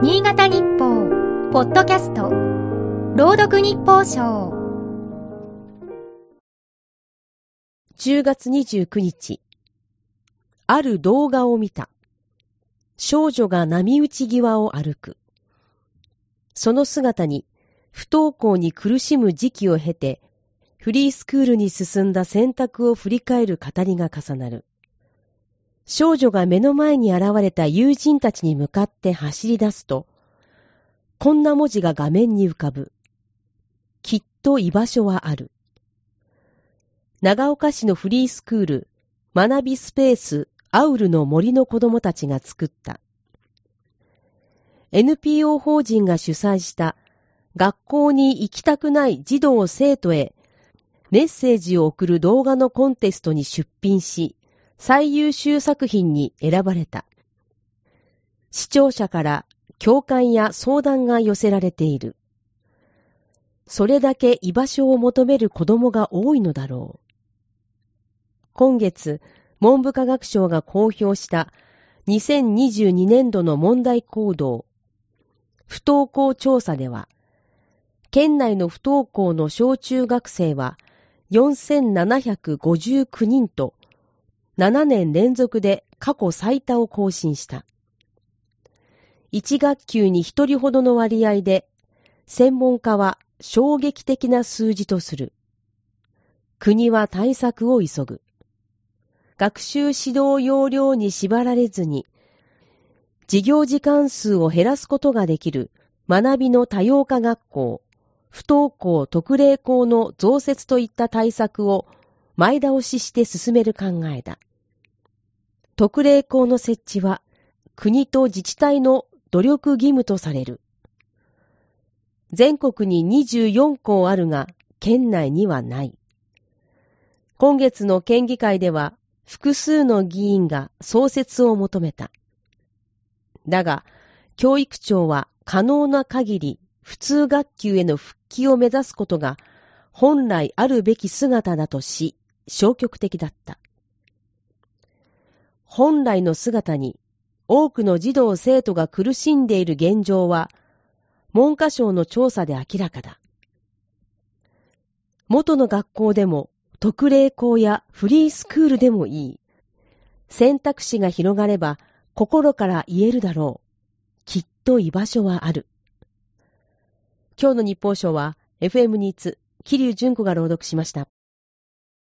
新潟日報、ポッドキャスト、朗読日報賞。10月29日、ある動画を見た。少女が波打ち際を歩く。その姿に、不登校に苦しむ時期を経て、フリースクールに進んだ選択を振り返る語りが重なる。少女が目の前に現れた友人たちに向かって走り出すと、こんな文字が画面に浮かぶ。きっと居場所はある。長岡市のフリースクール、学びスペースアウルの森の子供たちが作った。NPO 法人が主催した学校に行きたくない児童生徒へメッセージを送る動画のコンテストに出品し、最優秀作品に選ばれた。視聴者から共感や相談が寄せられている。それだけ居場所を求める子供が多いのだろう。今月、文部科学省が公表した2022年度の問題行動、不登校調査では、県内の不登校の小中学生は4759人と7年連続で過去最多を更新した。1学級に1人ほどの割合で、専門家は衝撃的な数字とする。国は対策を急ぐ。学習指導要領に縛られずに、授業時間数を減らすことができる学びの多様化学校、不登校特例校の増設といった対策を前倒しして進める考えだ。特例校の設置は国と自治体の努力義務とされる。全国に24校あるが、県内にはない。今月の県議会では、複数の議員が創設を求めた。だが、教育庁は可能な限り普通学級への復帰を目指すことが本来あるべき姿だとし、消極的だった。本来の姿に多くの児童生徒が苦しんでいる現状は、文科省の調査で明らかだ。元の学校でも特例校やフリースクールでもいい。選択肢が広がれば心から言えるだろう。きっと居場所はある。今日の日報賞は FM ニーツ、桐生純子が朗読しました。